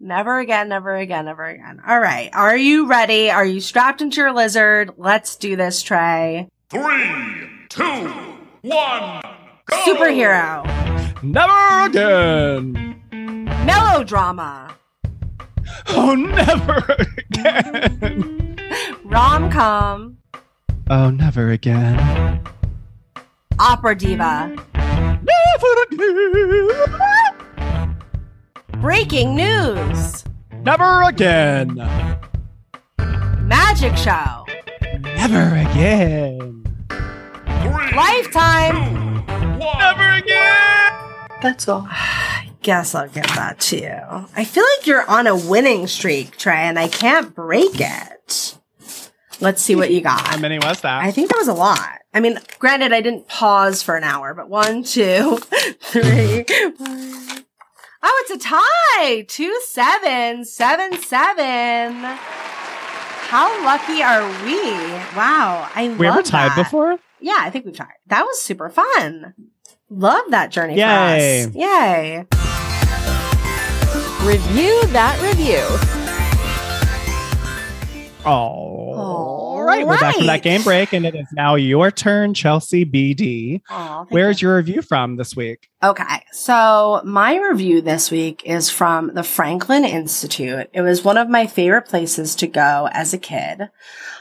never again, never again, never again. All right. Are you ready? Are you strapped into your lizard? Let's do this, Trey. Three, two, one, go! Superhero. Never again. Melodrama. Oh, never again. Rom com. Oh, never again. Opera diva. Never again. Breaking news. Never again. Magic show. Never again. Three, Lifetime. two, one. Never again. That's all. Guess I'll give that to you. I feel like you're on a winning streak, Trey, and I can't break it. Let's see what you got. How many was that? I think that was a lot. I mean, granted, I didn't pause for an hour, but one, two, three. Oh, it's a tie. Two, seven, seven, seven. How lucky are we? Wow. I we ever tied that. before? Yeah, I think we've tried. That was super fun. Love that journey Yay. for us. Yay. Review that review. Oh. All right. We're back from that game break, and it is now your turn, Chelsea BD. Aw, Where's you. your review from this week? Okay, so my review this week is from the Franklin Institute. It was one of my favorite places to go as a kid.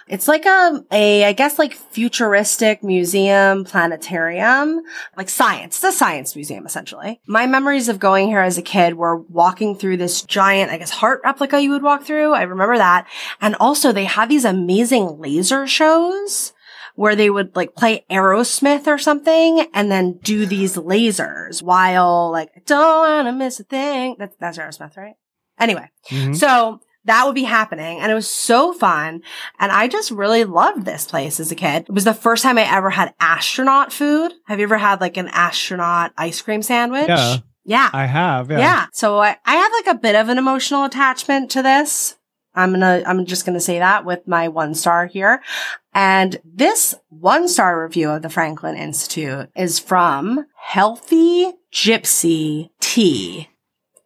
It's like a, a, I guess like futuristic museum, planetarium, like science. It's a science museum, essentially. My memories of going here as a kid were walking through this giant, I guess, heart replica you would walk through. I remember that. And also they have these amazing laser shows where they would like play Aerosmith or something and then do these lasers while like, I don't want to miss a thing. That's, that's Aerosmith, right? Anyway. Mhm. So that would be happening and it was so fun. And I just really loved this place as a kid. It was the first time I ever had astronaut food. Have you ever had like an astronaut ice cream sandwich? Yeah. Yeah. I have. Yeah. Yeah. So I, I have like a bit of an emotional attachment to this. I'm gonna, I'm just gonna say that with my one star here. And this one star review of the Franklin Institute is from Healthy Gypsy Tea.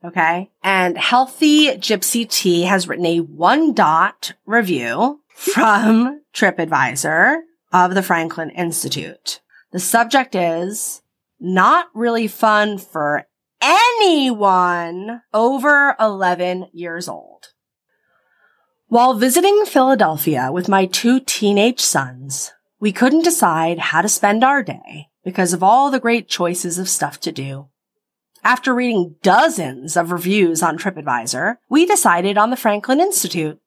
Okay. And Healthy Gypsy Tea has written a one dot review from TripAdvisor of the Franklin Institute. The subject is not really fun for anyone over 11 years old. While visiting Philadelphia with my two teenage sons, we couldn't decide how to spend our day because of all the great choices of stuff to do. After reading dozens of reviews on TripAdvisor, we decided on the Franklin Institute.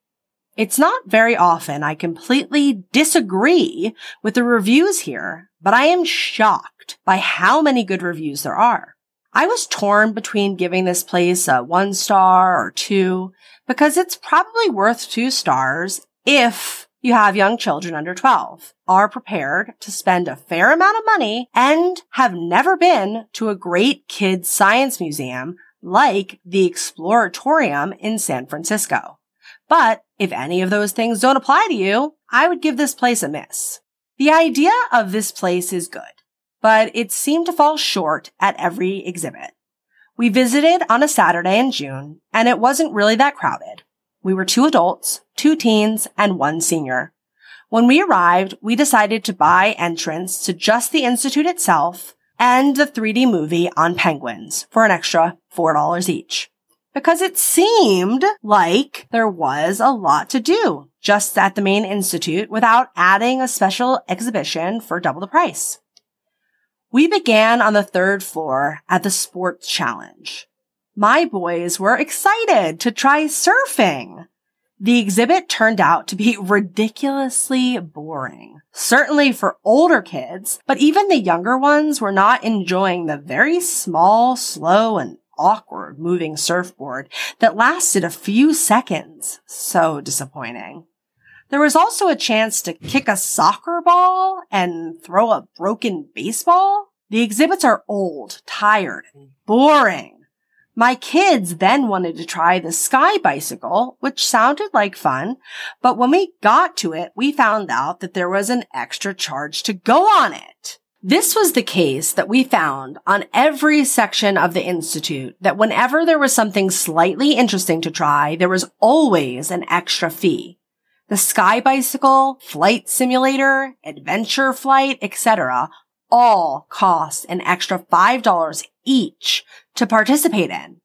It's not very often I completely disagree with the reviews here, but I am shocked by how many good reviews there are. I was torn between giving this place a one star or two because it's probably worth two stars if you have young children under 12, are prepared to spend a fair amount of money and have never been to a great kids science museum like the Exploratorium in San Francisco. But if any of those things don't apply to you, I would give this place a miss. The idea of this place is good, but it seemed to fall short at every exhibit. We visited on a Saturday in June, and it wasn't really that crowded. We were two adults, two teens, and one senior. When we arrived, we decided to buy entrance to just the Institute itself and the 3D movie on penguins for an extra $4 each. Because it seemed like there was a lot to do just at the main institute without adding a special exhibition for double the price. We began on the third floor at the sports challenge. My boys were excited to try surfing. The exhibit turned out to be ridiculously boring. Certainly for older kids, but even the younger ones were not enjoying the very small, slow, and awkward moving surfboard that lasted a few seconds. So disappointing. There was also a chance to kick a soccer ball and throw a broken baseball. The exhibits are old, tired, and boring. My kids then wanted to try the sky bicycle, which sounded like fun, but when we got to it, we found out that there was an extra charge to go on it. This was the case that we found on every section of the Institute that whenever there was something slightly interesting to try, there was always an extra fee. The sky bicycle, flight simulator, adventure flight, etc. all cost an extra $5 each to participate in.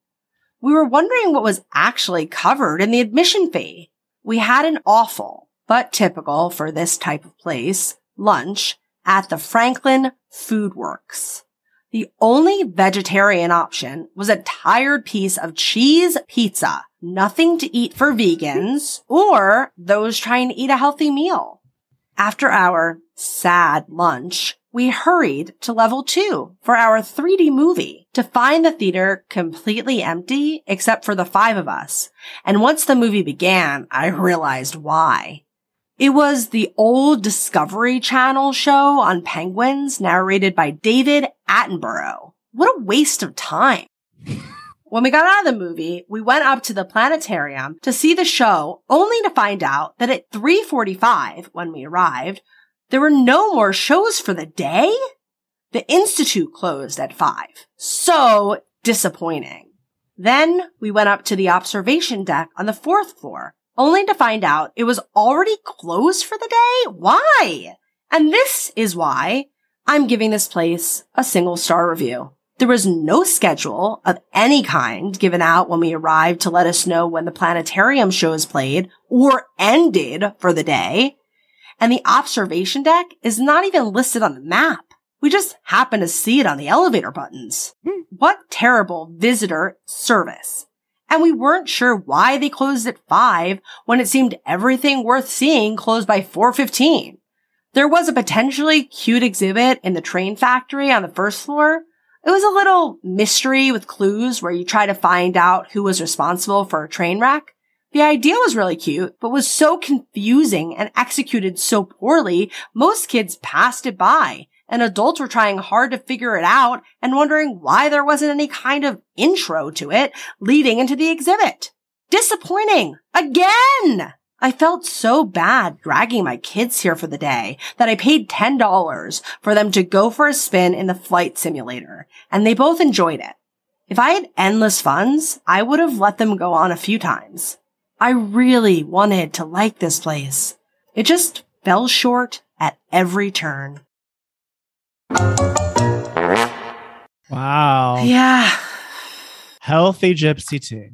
We were wondering what was actually covered in the admission fee. We had an awful, but typical for this type of place, lunch at the Franklin Food Works. The only vegetarian option was a tired piece of cheese pizza, nothing to eat for vegans or those trying to eat a healthy meal. After our sad lunch, we hurried to level two for our 3D movie to find the theater completely empty except for the five of us. And once the movie began, I realized why. It was the old Discovery Channel show on penguins narrated by David Attenborough. What a waste of time. When we got out of the movie, we went up to the planetarium to see the show only to find out that at 3.45 when we arrived, there were no more shows for the day. The Institute closed at 5. So disappointing. Then we went up to the observation deck on the fourth floor only to find out it was already closed for the day? Why? And this is why I'm giving this place a single star review. There was no schedule of any kind given out when we arrived to let us know when the planetarium shows played or ended for the day. And the observation deck is not even listed on the map. We just happen to see it on the elevator buttons. Hmm. What terrible visitor service. And we weren't sure why they closed at 5 when it seemed everything worth seeing closed by 4.15. There was a potentially cute exhibit in the train factory on the first floor. It was a little mystery with clues where you try to find out who was responsible for a train wreck. The idea was really cute, but was so confusing and executed so poorly, most kids passed it by and adults were trying hard to figure it out and wondering why there wasn't any kind of intro to it leading into the exhibit. Disappointing again. I felt so bad dragging my kids here for the day that I paid $10 for them to go for a spin in the flight simulator and they both enjoyed it. If I had endless funds, I would have let them go on a few times. I really wanted to like this place. It just fell short at every turn. Wow. Yeah. Healthy gypsy tea.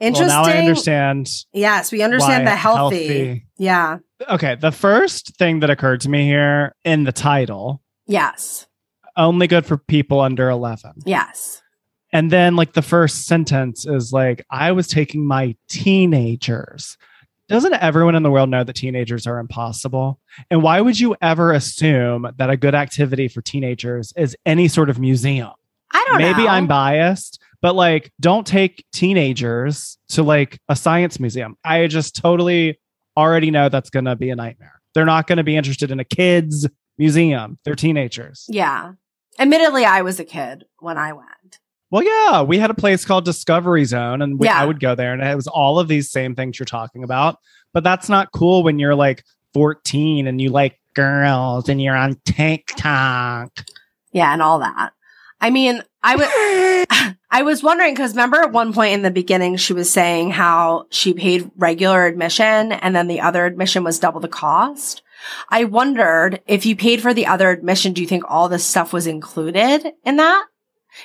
Interesting. Well, now I understand. Yes, we understand the healthy. healthy- Yeah. Okay, the first thing that occurred to me here in the title, Yes. only good for people under 11. Yes. And then like the first sentence is like I was taking my teenagers. Doesn't everyone in the world know that teenagers are impossible? And why would you ever assume that a good activity for teenagers is any sort of museum? I don't know. Maybe I'm biased, but like don't take teenagers to like a science museum. I just totally already know that's going to be a nightmare. They're not going to be interested in a kids museum. They're teenagers. Yeah. Admittedly, I was a kid when I went. Well, yeah, we had a place called Discovery Zone, and we, Yeah. I would go there, and it was all of these same things you're talking about. But that's not cool when you're like 14 and you like girls and you're on Tank TikTok. Yeah, and all that. I mean, I was I was wondering because remember at one point in the beginning she was saying how she paid regular admission and then the other admission was double the cost. I wondered if you paid for the other admission, do you think all this stuff was included in that?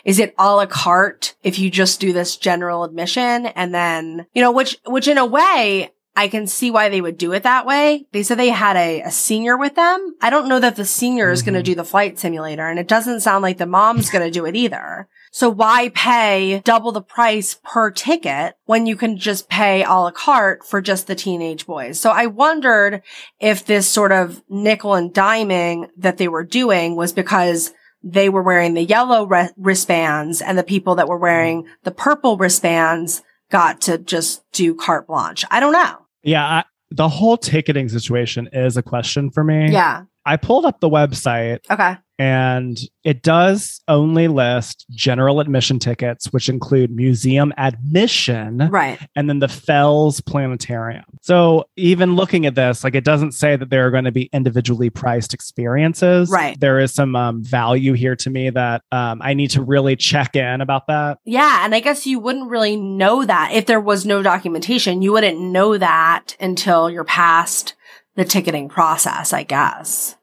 Is it a la carte if you just do this general admission and then, you know, which, which in a way, I can see why they would do it that way. They said they had a, a senior with them. I don't know that the senior is going to mm-hmm. do the flight simulator and it doesn't sound like the mom's going to do it either. So why pay double the price per ticket when you can just pay a la carte for just the teenage boys? So I wondered if this sort of nickel and diming that they were doing was because they were wearing the yellow re- wristbands and the people that were wearing the purple wristbands got to just do carte blanche. I don't know. Yeah, I, the whole ticketing situation is a question for me. Yeah. I pulled up the website Okay. And it does only list general admission tickets, which include museum admission Right. and then the Fels Planetarium. So even looking at this, like it doesn't say that there are going to be individually priced experiences. Right. There is some um, value here to me that um, I need to really check in about that. Yeah. And I guess you wouldn't really know that if there was no documentation. You wouldn't know that until you're past the ticketing process, I guess.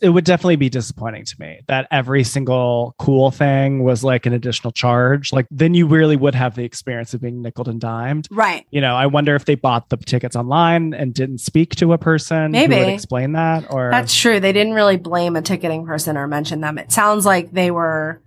It would definitely be disappointing to me that every single cool thing was like an additional charge. Like then you really would have the experience of being nickel and dimed. Right. You know, I wonder if they bought the tickets online and didn't speak to a person who Maybe. would explain that or That's true. They didn't really blame a ticketing person or mention them. It sounds like they were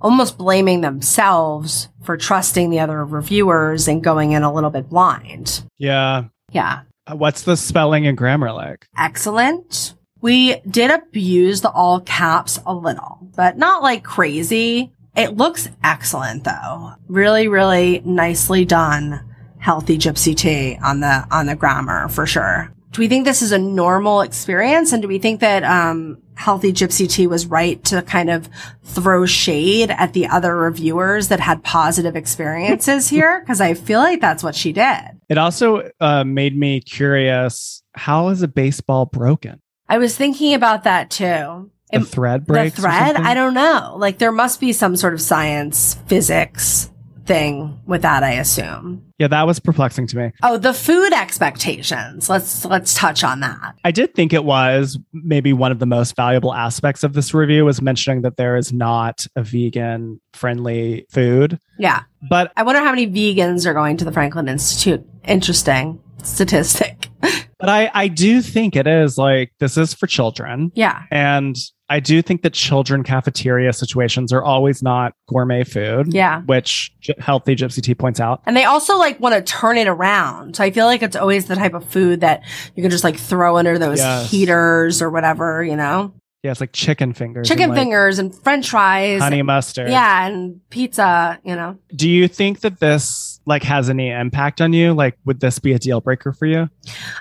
almost blaming themselves for trusting the other reviewers and going in a little bit blind. yeah. Yeah. Uh, What's the spelling and grammar like? Excellent. We did abuse the all caps a little, but not like crazy. It looks excellent though. Really, really nicely done. Healthy gypsy tea on the, on the grammar for sure. Do we think this is a normal experience? And do we think that, um, Healthy Gypsy Tea was right to kind of throw shade at the other reviewers that had positive experiences here? Cause I feel like that's what she did. It also uh, made me curious. How is a baseball broken? I was thinking about that too. The It- thread breaks. or thread i don't know like there must be some sort of science physics thing with that i assume Yeah, that was perplexing to me. oh the food expectations let's let's touch on that I did think it was maybe one of the most valuable aspects of this review was mentioning that there is not a vegan friendly food. yeah But i wonder how many vegans are going to the franklin institute interesting statistic but I I do think it is like this is for children. yeah And I do think that children cafeteria situations are always not gourmet food. Yeah. Which Healthy Gypsy Tea points out. and they also like want to turn it around so i feel like it's always the type of food that you can just like throw under those Yes. heaters or whatever you know Yeah, it's like chicken fingers. chicken and, like, fingers and french fries Honey mustard. yeah and pizza you know Do you think that this like has any impact on you? Like, would this be a deal breaker for you?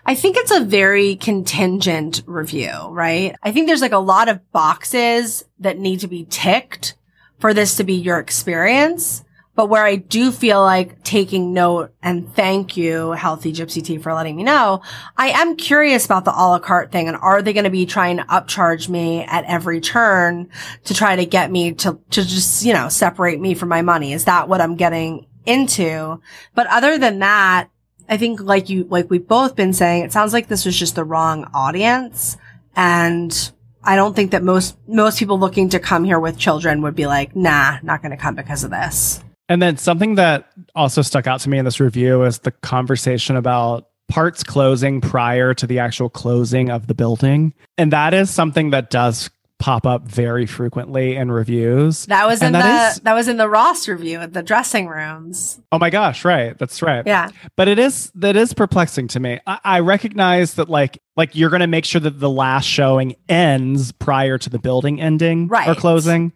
I think it's a very contingent review, right? I think there's like a lot of boxes that need to be ticked for this to be your experience. But where I do feel like taking note and thank you, Healthy Gypsy Tea, for letting me know, I am curious about the a la carte thing. And are they going to be trying to upcharge me at every turn to try to get me to, to just, you know, separate me from my money? Is that what I'm getting into? But other than that, I think like you, like we've both been saying, it sounds like this was just the wrong audience. And I don't think that most, most people looking to come here with children would be like, nah, not going to come because of this. And then something that also stuck out to me in this review is the conversation about parts closing prior to the actual closing of the building. And that is something that does pop up very frequently in reviews. That was in And the, that that, is- was in the Ross review at the dressing rooms. Oh my gosh, right. That's right. Yeah. But it is that is perplexing to me. I, I recognize that like like you're gonna make sure that the last showing ends prior to the building ending or closing.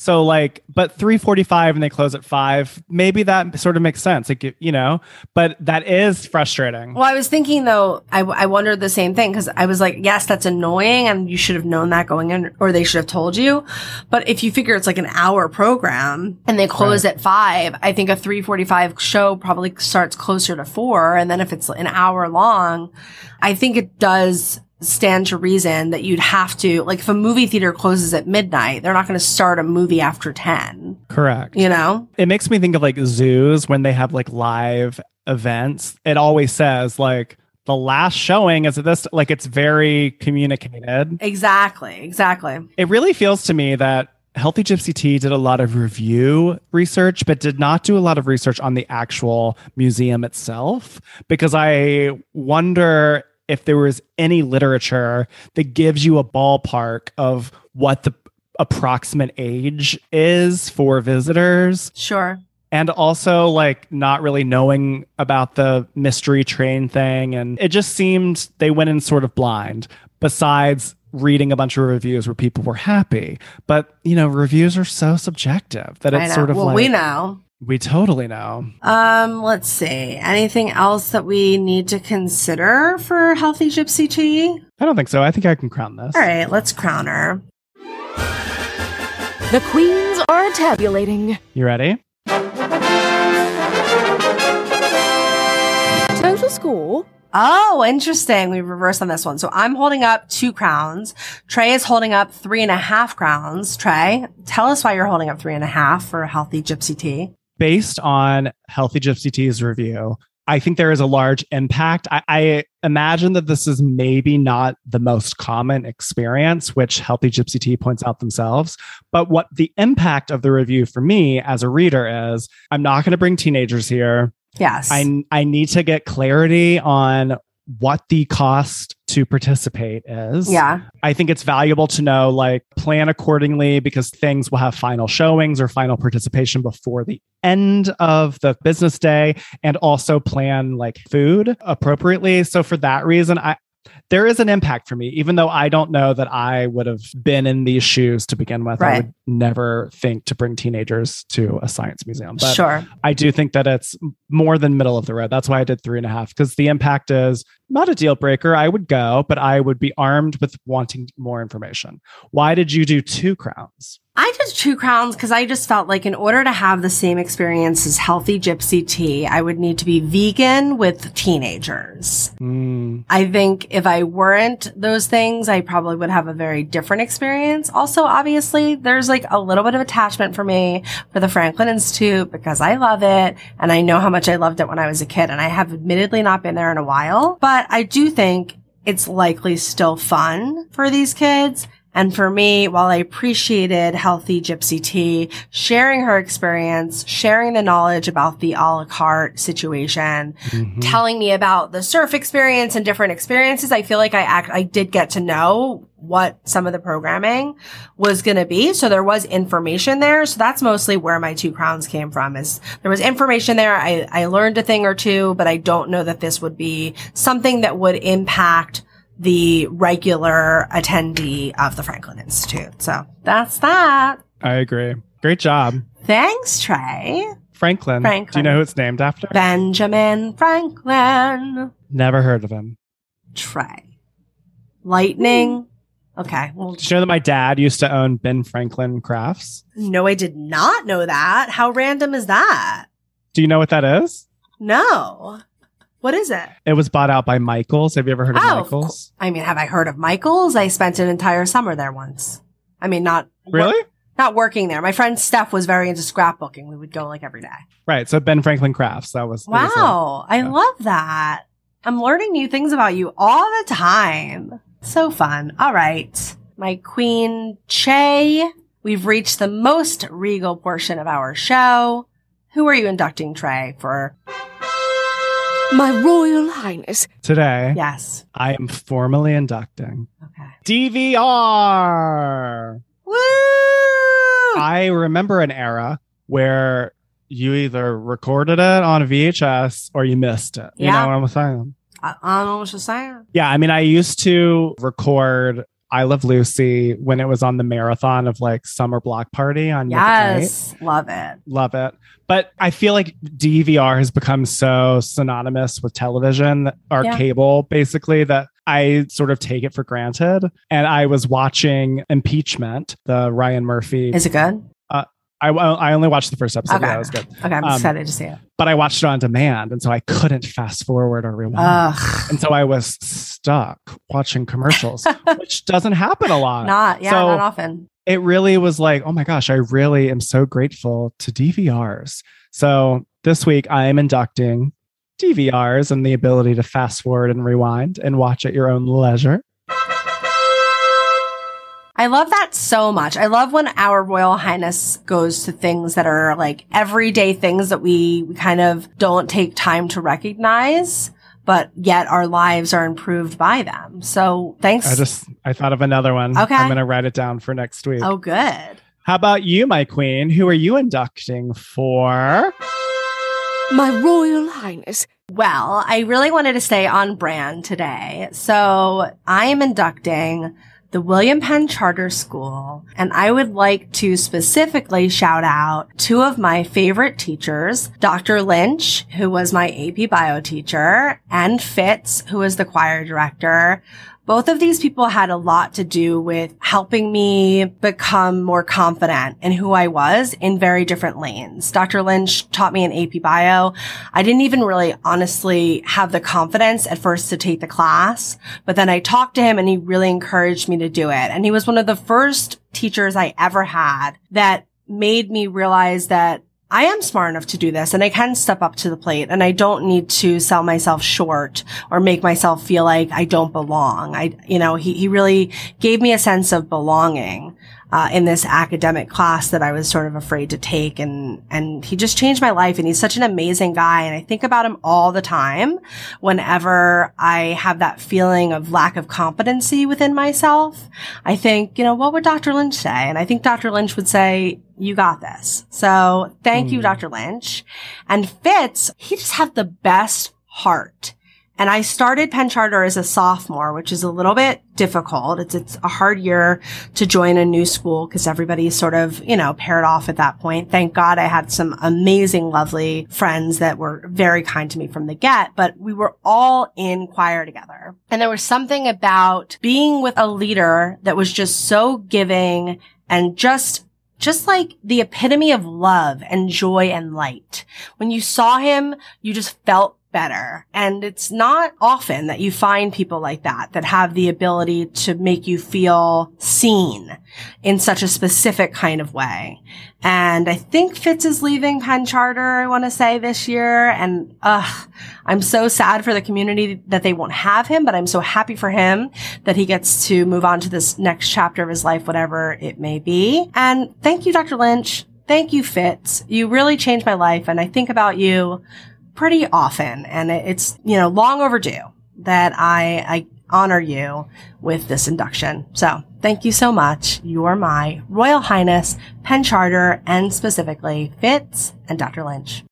So like, but 345 and they close at five, maybe that sort of makes sense. Like, you know, but that is frustrating. Well, I was thinking though, I, I wondered the same thing because I was like, yes, that's annoying and you should have known that going in or they should have told you. But if you figure it's like an hour program and they close at five, I think a 345 show probably starts closer to four. And then if it's an hour long, I think it does stand to reason that you'd have to, like if a movie theater closes at midnight, they're not going to start a movie after 10, Correct. you know? It makes me think of like zoos when they have like live events. It always says like the last showing is at this, like it's very communicated. Exactly. Exactly. It really feels to me that Healthy Gypsy Tea did a lot of review research, but did not do a lot of research on the actual museum itself. Because I wonder if there was any literature that gives you a ballpark of what the approximate age is for visitors Sure. and also like not really knowing about the mystery train thing and it just seemed they went in sort of blind besides reading a bunch of reviews where people were happy but you know reviews are so subjective that it's sort of well, like we know. We totally know Um, let's see. Anything else that we need to consider for healthy gypsy tea? i don't think so i think i can crown this All right, let's crown her. The queens are tabulating. you ready Total score Oh, interesting. We reversed on this one. So I'm holding up two crowns. Trey is holding up three and a half crowns. Trey, tell us why you're holding up three and a half for a healthy gypsy tea. Based on Healthy Gypsy Tea's review, I think there is a large impact. I, I imagine that this is maybe not the most common experience, which Healthy Gypsy Tea points out themselves. But what the impact of the review for me as a reader is I'm not going to bring teenagers here. Yes. I, I need to get clarity on what the cost to participate is. yeah. I think it's valuable to know, like, plan accordingly because things will have final showings or final participation before the end of the business day and also plan like food appropriately. So, for that reason, I, there is an impact for me, even though I don't know that I would have been in these shoes to begin with. I would never think to bring teenagers to a science museum. But sure. I do think that it's more than middle of the road. That's why I did three and a half because the impact is not a deal breaker. I would go, but I would be armed with wanting more information. Why did you do two crowns? I did two crowns because I just felt like in order to have the same experience as healthy gypsy tea, I would need to be vegan with teenagers. Mm, I think if I weren't those things, I probably would have a very different experience. Also, obviously, there's like a little bit of attachment for me for the Franklin Institute because I love it and I know how much I loved it when I was a kid and I have admittedly not been there in a while, but I do think it's likely still fun for these kids. And for me, while I appreciated healthy gypsy tea, sharing her experience, sharing the knowledge about the a la carte situation, mhm. telling me about the surf experience and different experiences, I feel like I act, I did get to know what some of the programming was going to be. So there was information there. So that's mostly where my two crowns came from is there was information there. I, I learned a thing or two, but I don't know that this would be something that would impact the regular attendee of the Franklin Institute. So that's that. I agree. Great job. Thanks, Trey. Franklin. Franklin. Do you know who it's named after? Benjamin Franklin. Never heard of him. Trey. Lightning. Okay. Well, Did you know that my dad used to own Ben Franklin Crafts? no, I did not know that. How random is that? Do you know what that is? No. What is it? It was bought out by Michaels. Have you ever heard of Oh, of Michaels? I mean, have I heard of Michael's? I spent an entire summer there once. I mean, not wor- Really? not working there. My friend Steph was very into scrapbooking. We would go like every day. Right. So Ben Franklin Crafts. That was. it was a- Wow. I yeah. love that. I'm learning new things about you all the time. So fun. All right. My queen Che. We've reached the most regal portion of our show. Who are you inducting, Trey, for? My Royal Highness. Today, Yes. I am formally inducting Okay. DVR. Woo! I remember an era where you either recorded it on a VHS or you missed it. You Yeah. know what I'm saying? I, I don't know what you're saying. Yeah. I mean, I used to record I Love Lucy when it was on the marathon of like Summer Block Party on. Yes. Love it. Love it. But I feel like DVR has become so synonymous with television or Yeah. cable, basically, that I sort of take it for granted. And I was watching Impeachment, the Ryan Murphy. Is it good? I, I only watched the first episode. Okay. Yeah, it was good. Okay. I'm Um, excited to see it. But I watched it on demand. And so I couldn't fast forward or rewind. Ugh. and so I was stuck watching commercials, which doesn't happen a lot. Not, yeah, So- not often. it really was like, oh my gosh, I really am so grateful to DVRs. So this week I am inducting DVRs and the ability to fast forward and rewind and watch at your own leisure. I love that so much. I love when our Royal Highness goes to things that are like everyday things that we we kind of don't take time to recognize, but but yet our lives are improved by them. So thanks. I just I thought of another one. Okay. I'm gonna write it down for next week. oh, good. How about you, my queen? Who are you inducting for? My Royal Highness. Well, I really wanted to stay on brand today. So I am inducting the William Penn Charter School, and I would like to specifically shout out two of my favorite teachers, Dr. Lynch, who was my AP bio teacher, and Fitz, who was the choir director. Both of these people had a lot to do with helping me become more confident in who I was in very different lanes. Dr. Lynch taught me an AP bio. I didn't even really honestly have the confidence at first to take the class, but then I talked to him and he really encouraged me to do it. And he was one of the first teachers I ever had that made me realize that I am smart enough to do this and I can step up to the plate and I don't need to sell myself short or make myself feel like I don't belong. I, you know, he, he really gave me a sense of belonging. Uh, in this academic class that I was sort of afraid to take and, and he just changed my life and he's such an amazing guy. And I think about him all the time whenever I have that feeling of lack of competency within myself. I think, you know, what would Dr. Lynch say? And I think Dr. Lynch would say, you got this. So thank you, Dr. Lynch. And Fitz, he just had the best heart. And I started Penn Charter as a sophomore, which is a little bit difficult. It's, it's a hard year to join a new school because everybody's sort of, you know, paired off at that point. Thank God I had some amazing, lovely friends that were very kind to me from the get, but we were all in choir together. And there was something about being with a leader that was just so giving and just just like the epitome of love and joy and light. When you saw him, you just felt better. And it's not often that you find people like that, that have the ability to make you feel seen in such a specific kind of way. And I think Fitz is leaving Penn Charter, I want to say this year. And, ugh, I'm so sad for the community that they won't have him, but I'm so happy for him that he gets to move on to this next chapter of his life, whatever it may be. And thank you, Dr. Lynch. Thank you, Fitz. You really changed my life. And I think about you pretty often and it's, you know, long overdue that I, I honor you with this induction. So thank you so much. You are my Royal Highness, Penn Charter, and specifically Fitz and Dr. Lynch.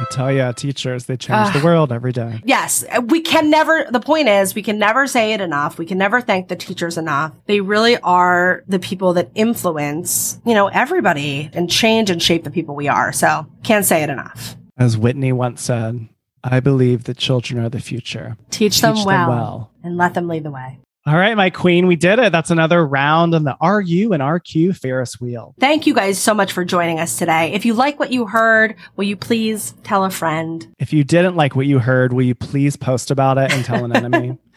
I tell you, teachers, they change the world every day. Yes, uh, we can never, the point is, we can never say it enough. We can never thank the teachers enough. They really are the people that influence, you know, everybody and change and shape the people we are. So can't say it enough. As Whitney once said, I believe that children are the future. Teach, them, Teach them well, well. and let them lead the way. All right, my queen, we did it. That's another round on the RU and RQ Ferris wheel. Thank you guys so much for joining us today. If you like what you heard, will you please tell a friend? If you didn't like what you heard, will you please post about it and tell an enemy?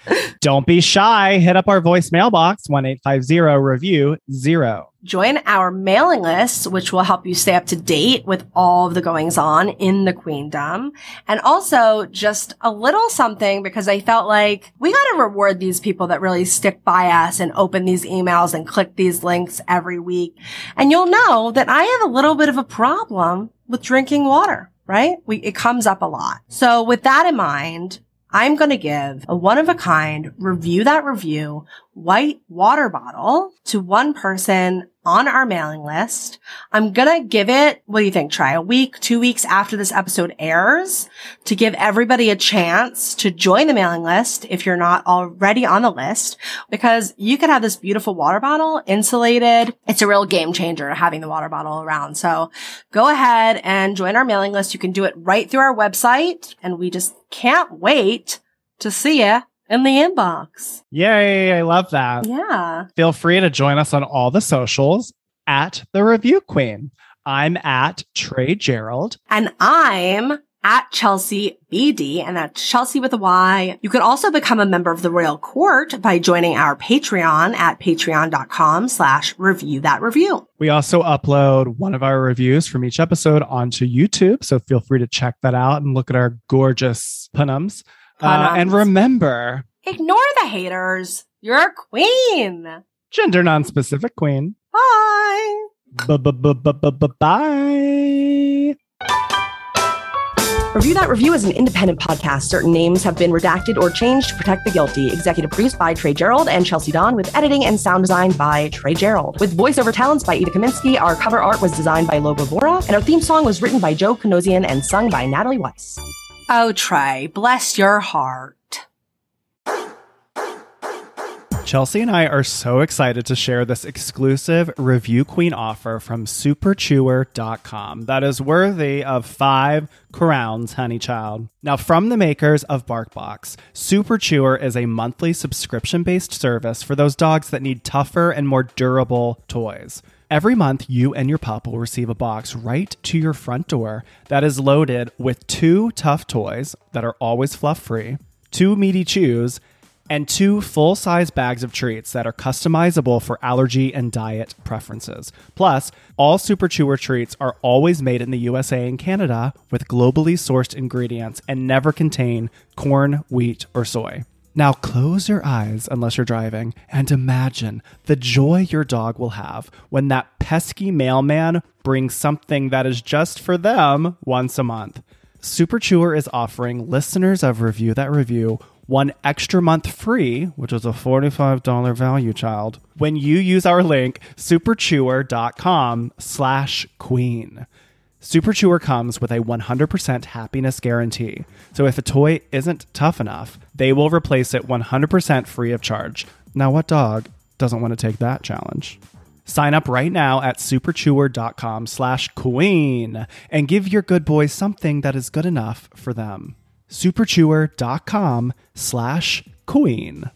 Don't be shy. Hit up our voicemail box, 1 850 review zero. Join our mailing list, which will help you stay up to date with all of the goings on in the queendom. And also just a little something because I felt like we got to reward these people that really stick by us and open these emails and click these links every week. And you'll know that I have a little bit of a problem with drinking water, right? We, it comes up a lot. So with that in mind, I'm going to give a one of a kind review that review white water bottle to one person on our mailing list. I'm going to give it, what do you think? Try a week, two weeks after this episode airs to give everybody a chance to join the mailing list if you're not already on the list because you could have this beautiful water bottle insulated. It's a real game changer having the water bottle around. So go ahead and join our mailing list. You can do it right through our website and we just can't wait to see you in the inbox. Yay, I love that. Yeah. Feel free to join us on all the socials at the Review Queen. I'm at Trey Gerald. And I'm at Chelsea BD, and that's Chelsea with a Y. You can also become a member of the Royal Court by joining our Patreon at patreon.com slash review that review. We also upload one of our reviews from each episode onto YouTube. So feel free to check that out and look at our gorgeous punims. Uh, and remember, Ignore the haters. You're a queen. gender non-specific queen. Bye. Bye. Review That Review is an independent podcast. Certain names have been redacted or changed to protect the guilty. Executive produced by Trey Gerald and Chelsea Don, with editing and sound design by Trey Gerald. With voiceover talents by Ida Kaminsky, our cover art was designed by Logo Bora, and our theme song was written by Joe Kanosian and sung by Natalie Weiss. Oh, Trey, bless your heart. Chelsea and I are so excited to share this exclusive Review Queen offer from superchewer.com that is worthy of five crowns, honey child. Now, from the makers of BarkBox, Super Chewer is a monthly subscription based service for those dogs that need tougher and more durable toys. Every month, you and your pup will receive a box right to your front door that is loaded with two tough toys that are always fluff free, two meaty chews, and two full size bags of treats that are customizable for allergy and diet preferences. Plus, all Super Chewer treats are always made in the USA and Canada with globally sourced ingredients and never contain corn, wheat, or soy. Now close your eyes unless you're driving and imagine the joy your dog will have when that pesky mailman brings something that is just for them once a month. Super Chewer is offering listeners of Review That Review one extra month free, which is a $45 value child, when you use our link superchewer.com slash queen. Super Chewer comes with a 100% happiness guarantee. So if a toy isn't tough enough, they will replace it 100% free of charge. Now, what dog doesn't want to take that challenge? Sign up right now at superchewer.com slash queen and give your good boys something that is good enough for them. superchewer.com slash queen.